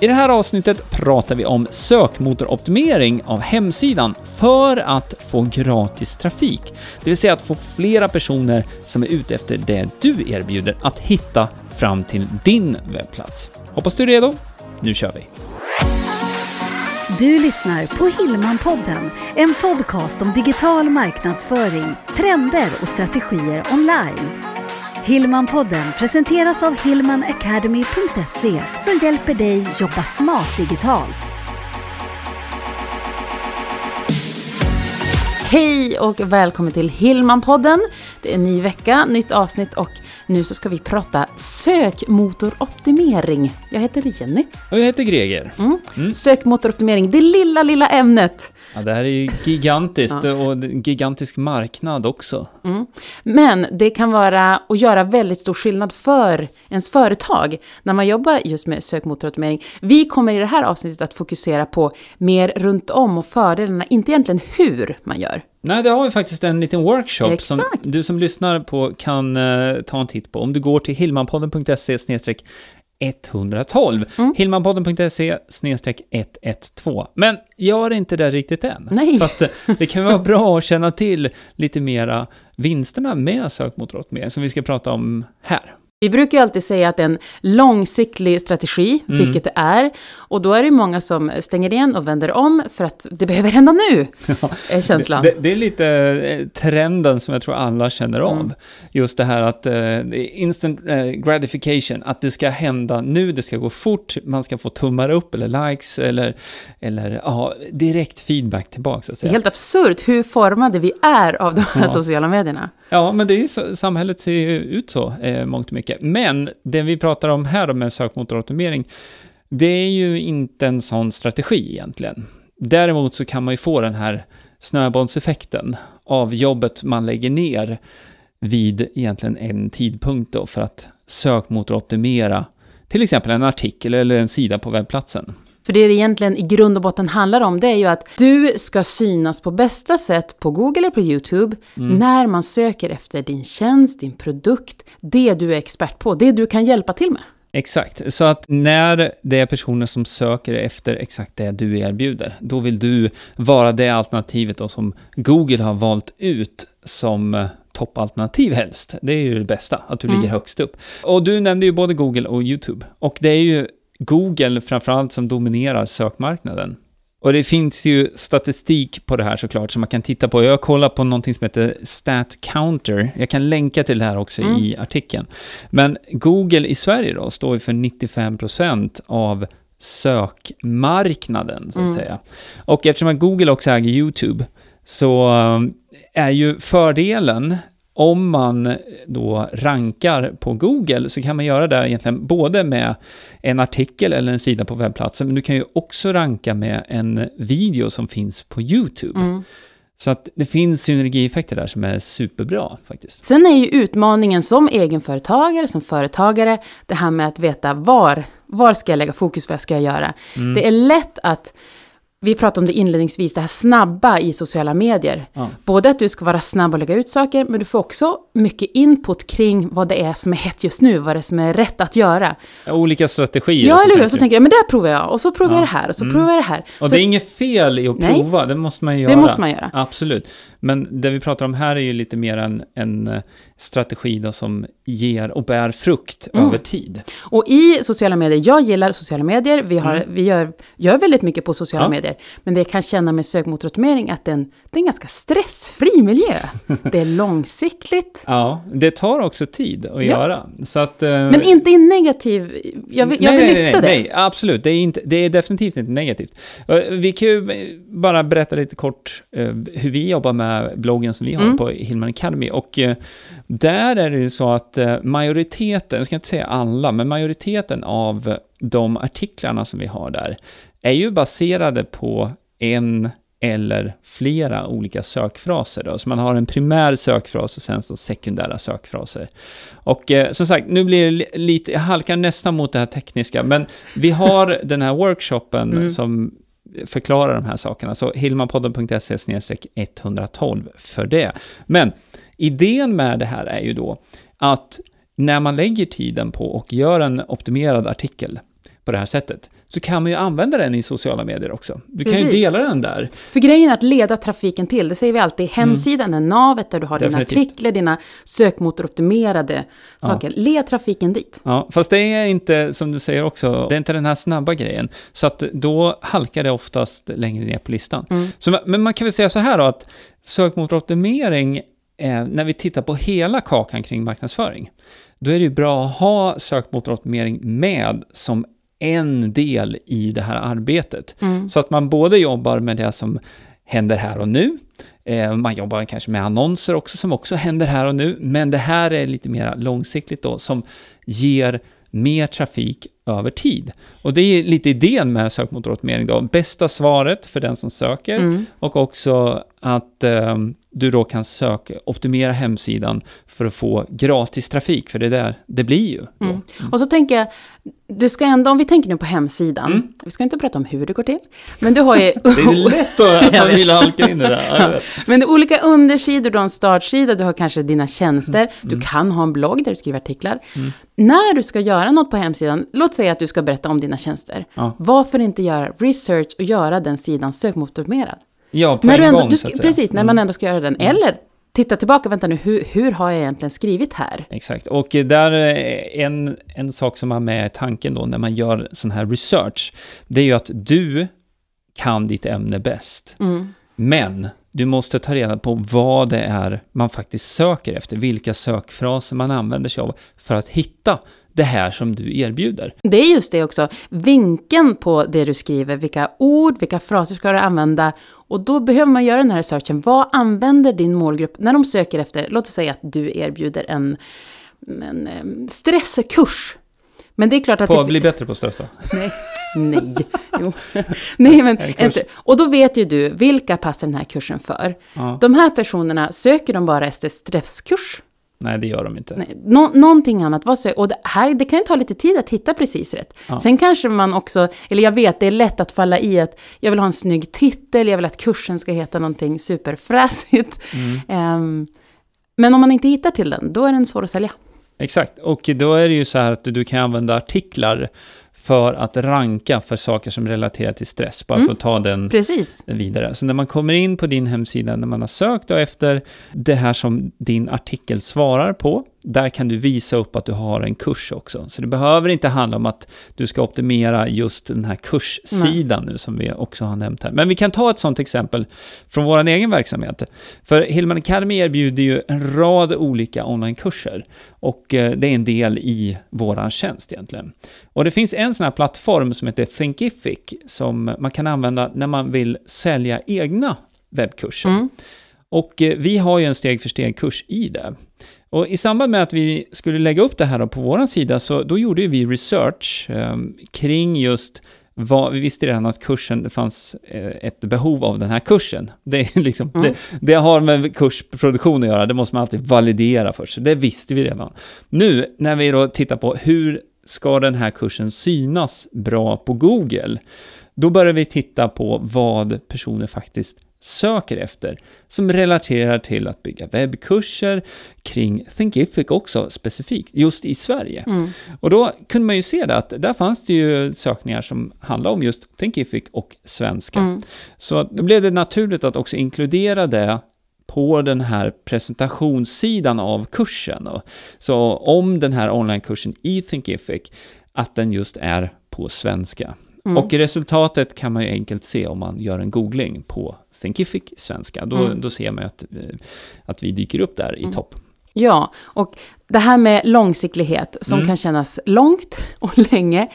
I det här avsnittet pratar vi om sökmotoroptimering av hemsidan för att få gratis trafik. Det vill säga att få flera personer som är ute efter det du erbjuder att hitta fram till din webbplats. Hoppas du är redo. Nu kör vi! Du lyssnar på Hillmanpodden, en podcast om digital marknadsföring, trender och strategier online. Hillmanpodden presenteras av hillmanacademy.se som hjälper dig jobba smart digitalt. Hej och välkommen till Hillmanpodden. Det är en ny vecka, nytt avsnitt och nu så ska vi prata sökmotoroptimering. Jag heter Jenny. Och jag heter Greger. Mm. Mm. Sökmotoroptimering, det lilla, lilla ämnet. Ja, det här är ju gigantiskt ja. och gigantisk marknad också. Mm. Men det kan vara och göra väldigt stor skillnad för ens företag när man jobbar just med sökmotoroptimering. Vi kommer i det här avsnittet att fokusera på mer runt om och fördelarna, inte egentligen hur man gör. Nej, det har vi faktiskt en liten workshop Exakt. som du som lyssnar på kan uh, ta en titt på. Om du går till hillmanpodden.se 112. Mm. Hillmanpodden.se 112. Men gör inte det riktigt än. Nej. Att, eh, det kan vara bra att känna till lite mera vinsterna med sökmotoroptimering som vi ska prata om här. Vi brukar ju alltid säga att det är en långsiktig strategi, mm. vilket det är. Och då är det många som stänger igen och vänder om för att det behöver hända nu, ja, är känslan. Det, det, är lite eh, trenden som jag tror alla känner av. Mm. Just det här att uh, instant uh, gratification, att det ska hända nu, det ska gå fort, man ska få tummar upp eller likes eller, eller uh, direkt feedback tillbaka. Så att säga. Det är helt absurt hur formade vi är av de här ja. sociala medierna. Ja, men det är så, samhället ser ju ut så, eh, mångt och mycket. Men det vi pratar om här med sökmotoroptimering, det är ju inte en sån strategi egentligen. Däremot så kan man ju få den här snöbollseffekten av jobbet man lägger ner vid egentligen en tidpunkt då för att sökmotoroptimera till exempel en artikel eller en sida på webbplatsen. För det det egentligen i grund och botten handlar om, det är ju att du ska synas på bästa sätt på Google eller på YouTube mm. när man söker efter din tjänst, din produkt, det du är expert på, det du kan hjälpa till med. Exakt, så att när det är personer som söker efter exakt det du erbjuder, då vill du vara det alternativet då som Google har valt ut som eh, toppalternativ helst. Det är ju det bästa, att du mm. ligger högst upp. Och du nämnde ju både Google och YouTube. Och det är ju Google framförallt som dominerar sökmarknaden. Och det finns ju statistik på det här såklart som man kan titta på. Jag har kollat på någonting som heter Stat Counter. Jag kan länka till det här också mm. i artikeln. Men Google i Sverige då står ju för 95% av sökmarknaden, så att mm. säga. Och eftersom Google också äger YouTube så eh, är ju fördelen om man då rankar på Google så kan man göra det egentligen både med en artikel eller en sida på webbplatsen, men du kan ju också ranka med en video som finns på YouTube. Mm. Så att det finns synergieffekter där som är superbra faktiskt. Sen är ju utmaningen som egenföretagare, som företagare, det här med att veta var, var ska jag lägga fokus, vad ska jag göra? Mm. Det är lätt att vi pratade om det inledningsvis, det här snabba i sociala medier. Ja. Både att du ska vara snabb och lägga ut saker, men du får också mycket input kring vad det är som är hett just nu, vad det är som är rätt att göra. olika strategier. Ja, eller hur? Så tänker jag, men där provar jag, och så provar ja. jag det här, och så mm. provar jag det här. Och så, det är inget fel i att nej, prova, det måste man göra. Det måste man göra. Absolut. Men det vi pratar om här är ju lite mer en, en eh, strategi då som ger och bär frukt mm. över tid. Och i sociala medier, jag gillar sociala medier, vi, har, mm. vi gör, gör väldigt mycket på sociala ja. medier, men det jag kan känna med sökmotoroptimering att den, det är en ganska stressfri miljö. det är långsiktigt. Ja, det tar också tid att ja. göra. Så att, uh, men inte i negativ, jag vill, jag vill nej, lyfta nej, det. Nej, absolut, det är, inte, det är definitivt inte negativt. Uh, vi kan ju bara berätta lite kort uh, hur vi jobbar med bloggen som vi har mm. på Hillman Academy. Och där är det ju så att majoriteten, jag ska inte säga alla, men majoriteten av de artiklarna som vi har där är ju baserade på en eller flera olika sökfraser. Då. Så man har en primär sökfras och sen så sekundära sökfraser. Och eh, som sagt, nu blir det lite, jag halkar nästan mot det här tekniska, men vi har den här workshopen mm. som förklarar de här sakerna. Så hillmanpodden.se 112 för det. Men idén med det här är ju då att när man lägger tiden på och gör en optimerad artikel på det här sättet, så kan man ju använda den i sociala medier också. Du kan ju Precis. dela den där. För grejen är att leda trafiken till, det säger vi alltid, hemsidan är navet där du har Mm. Definitivt. dina artiklar, dina sökmotoroptimerade saker. Led trafiken dit. Ja, fast det är inte, som du säger också, det är inte den här snabba grejen. Så att då halkar det oftast längre ner på listan. Så, men man kan väl säga så här då, att sökmotoroptimering, eh, när vi tittar på hela kakan kring marknadsföring, då är det ju bra att ha sökmotoroptimering med som en del i det här arbetet. Så att man både jobbar med det som händer här och nu, eh, man jobbar kanske med annonser också som också händer här och nu, men det här är lite mer långsiktigt då, som ger mer trafik över tid. Och det är lite idén med sökmotoroptimering då, bästa svaret för den som söker och också att eh, du då kan söka, optimera hemsidan för att få gratis trafik, för det är där det blir ju. Mm. Och så tänker jag, du ska ändå, om vi tänker nu på hemsidan, Mm. vi ska inte prata om hur det går till, men du har ju... Det är lätt att man vill halka in i det där. Ja. Men det är olika undersidor, du har en startsida, du har kanske dina tjänster, Mm. du kan ha en blogg där du skriver artiklar. När du ska göra något på hemsidan, låt säga att du ska berätta om dina tjänster. Ja. Varför inte göra research och göra den sidan sökmotoroptimerad? Ja, på När en ändå, gång ska-. Mm. precis, när man ändå ska göra den. Eller titta tillbaka, vänta nu, hur, hur har jag egentligen skrivit här? Exakt, och där är en, en sak som har med tanken då när man gör sån här research, det är ju att du kan ditt ämne bäst. Mm. Men du måste ta reda på vad det är man faktiskt söker efter, vilka sökfraser man använder sig av för att hitta det här som du erbjuder. Det är just det också, vinkeln på det du skriver, vilka ord, vilka fraser ska du använda. Och då behöver man göra den här researchen. Vad använder din målgrupp när de söker efter, låt oss säga att du erbjuder en, en stresskurs. Men det är klart att På att bli bättre på att stressa. Nej. Nej. Nej, men. Och då vet ju du, vilka passar den här kursen för? Ja. De här personerna, söker de bara efter stresskurs? Nej, det gör de inte. Nej, nå- någonting annat. Och det, här, det kan ju ta lite tid att hitta precis rätt. Ja. Sen kanske man också, eller jag vet, det är lätt att falla i att jag vill ha en snygg titel, jag vill att kursen ska heta någonting superfräsigt. Mm. Ehm, men om man inte hittar till den, då är den svår att sälja. Exakt, och då är det ju så här att du kan använda artiklar för att ranka för saker som relaterar till stress, bara för att ta den Precis. vidare. Så när man kommer in på din hemsida, när man har sökt då efter det här som din artikel svarar på, där kan du visa upp att du har en kurs också. Så det behöver inte handla om att du ska optimera just den här kurssidan nu som vi också har nämnt här. Men vi kan ta ett sådant exempel från vår egen verksamhet. För Hillman Academy erbjuder ju en rad olika onlinekurser och eh, det är en del i våran tjänst egentligen. Och det finns en sån här plattform som heter Thinkific som man kan använda när man vill sälja egna webbkurser. Mm. Och eh, vi har ju en steg för steg-kurs i det. Och i samband med att vi skulle lägga upp det här på vår sida, så då gjorde vi research eh, kring just vad, vi visste redan att kursen, det fanns eh, ett behov av den här kursen. Det, liksom, Mm. det, det har med kursproduktion att göra, det måste man alltid validera först, så det visste vi redan. Nu, när vi då tittar på hur ska den här kursen synas bra på Google, då börjar vi titta på vad personer faktiskt söker efter, som relaterar till att bygga webbkurser kring Thinkific också specifikt, just i Sverige. Mm. Och då kunde man ju se det att där fanns det ju sökningar som handlade om just Thinkific och svenska. Mm. Så då blev det naturligt att också inkludera det på den här presentationssidan av kursen. Så om den här onlinekursen i Thinkific, att den just är på svenska. Mm. Och resultatet kan man ju enkelt se om man gör en googling på Thinkific svenska. Då, Mm. då ser man ju att, eh, att vi dyker upp där i topp. Ja, och det här med långsiktighet som Mm. kan kännas långt och länge.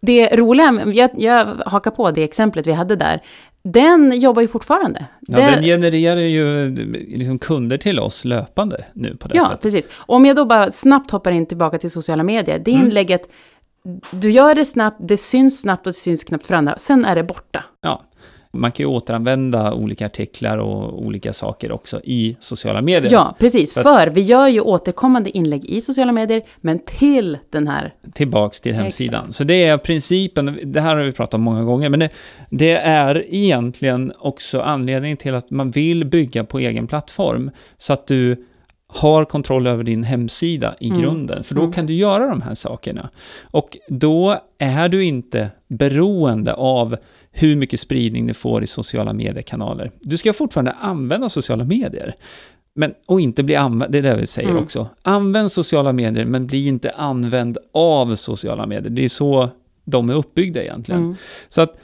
Det roliga, jag, jag hakar på det exemplet vi hade där, den jobbar ju fortfarande. Ja, det, den genererar ju liksom kunder till oss löpande nu på det ja sättet. precis. Och om jag då bara snabbt hoppar in tillbaka till sociala medier. Det Mm. inlägget, du gör det snabbt, det syns snabbt och det syns knappt för andra. Sen är det borta. Ja. Man kan ju återanvända olika artiklar och olika saker också i sociala medier. Ja, precis. Att- För vi gör ju återkommande inlägg i sociala medier, men till den här Tillbaks till hemsidan. Exakt. Så det är principen, det här har vi pratat om många gånger, men det, det är egentligen också anledningen till att man vill bygga på egen plattform. Så att du har kontroll över din hemsida i Mm. grunden, för då Mm. kan du göra de här sakerna. Och då är du inte beroende av hur mycket spridning du får i sociala mediekanaler. Du ska fortfarande använda sociala medier. Men, och inte bli använd, det är det vi säger Mm. också. Använd sociala medier, men bli inte använd av sociala medier. Det är så de är uppbyggda egentligen. Mm. Så att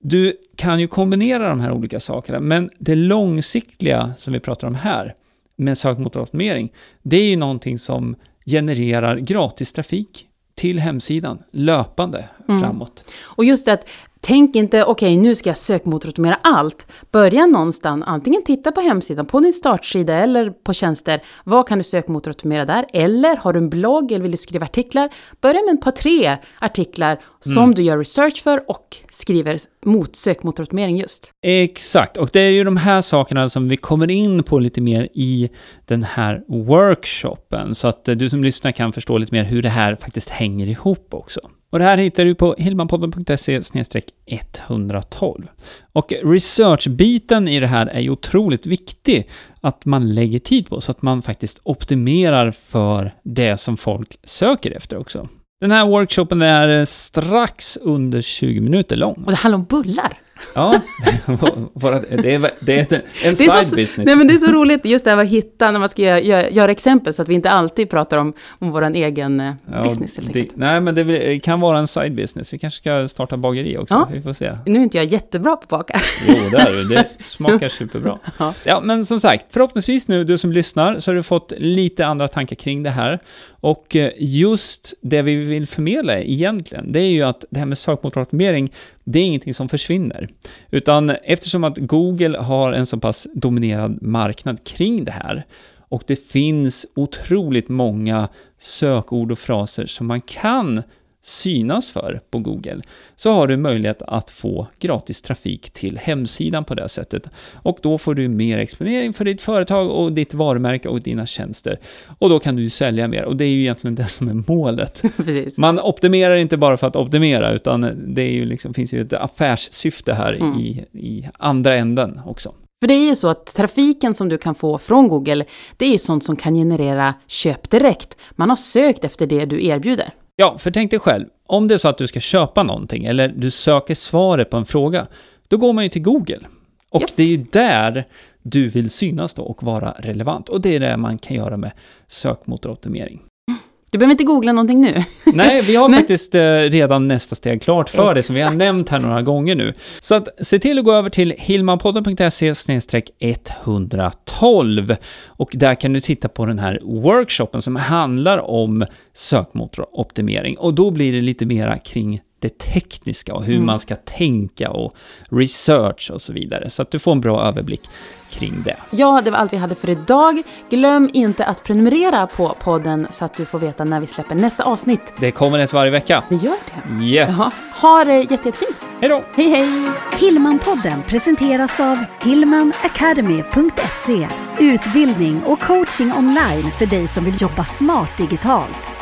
du kan ju kombinera de här olika sakerna, men det långsiktiga som vi pratar om här, med sökmotoroptimering, det är ju någonting som genererar gratis trafik till hemsidan löpande Mm. framåt. Och just att, tänk inte, okej nu ska jag sökmotoroptimera allt. Börja någonstans, antingen titta på hemsidan, på din startsida eller på tjänster. Vad kan du sökmotoroptimera där? Eller har du en blogg eller vill du skriva artiklar? Börja med ett par tre artiklar som du gör research för och skriver mot sökmotoroptimering just. Exakt, och det är ju de här sakerna som vi kommer in på lite mer i den här workshopen, så att du som lyssnar kan förstå lite mer hur det här faktiskt hänger ihop också. Och det här hittar du på hillmanpodden.se 112. Och research-biten i det här är ju otroligt viktig att man lägger tid på, så att man faktiskt optimerar för det som folk söker efter också. Den här workshopen är strax under 20 minuter lång. Och det handlar om bullar. Ja, det, är, det är en side så, business. Nej men det är så roligt just det här att hitta när man ska göra, göra, exempel så att vi inte alltid pratar om, om vår egen eh, Ja, business helt det, enkelt. nej, men det kan vara en side business. Vi kanske ska starta bageri också. Ja. Vi får se. Nu är inte jag jättebra på att baka. Jo, det är du. Det smakar superbra. Ja. Ja, men som sagt, förhoppningsvis nu, du som lyssnar, så har du fått lite andra tankar kring det här. Och eh, just det vi vill förmedla egentligen, det är ju att det här med sökmotoroptimering, det är ingenting som försvinner. Utan eftersom att Google har en så pass dominerad marknad kring det här, och det finns otroligt många sökord och fraser som man kan synas för på Google, så har du möjlighet att få gratis trafik till hemsidan på det sättet. Och då får du mer exponering för ditt företag och ditt varumärke och dina tjänster. Och då kan du sälja mer, och det är ju egentligen det som är målet. Precis. Man optimerar inte bara för att optimera, utan det är ju liksom, finns ju ett affärssyfte här Mm. i, i andra änden också. För det är ju så att trafiken som du kan få från Google, det är ju sånt som kan generera köp direkt. Man har sökt efter det du erbjuder. Ja, för tänk dig själv, om det är så att du ska köpa någonting, eller du söker svaret på en fråga, då går man ju till Google. Och Yes. det är ju där du vill synas då och vara relevant. Och det är det man kan göra med sökmotoroptimering. Du behöver inte googla någonting nu. Nej, vi har Nej. faktiskt eh, redan nästa steg klart för det, som vi har Exakt. nämnt här några gånger nu. Så att se till att gå över till hillmanpodden.se 112 och där kan du titta på den här workshopen som handlar om sökmotoroptimering och då blir det lite mera kring det tekniska och hur Mm. man ska tänka och research och så vidare. Så att du får en bra överblick kring det. Ja, det var allt vi hade för idag. Glöm inte att prenumerera på podden så att du får veta när vi släpper nästa avsnitt. Det kommer ett varje vecka. Det gör det. Yes! Jaha. Ha det jätte, jättefint. Hej då! Hej, hej! Hillmanpodden presenteras av hillmanacademy.se Utbildning och coaching online för dig som vill jobba smart digitalt.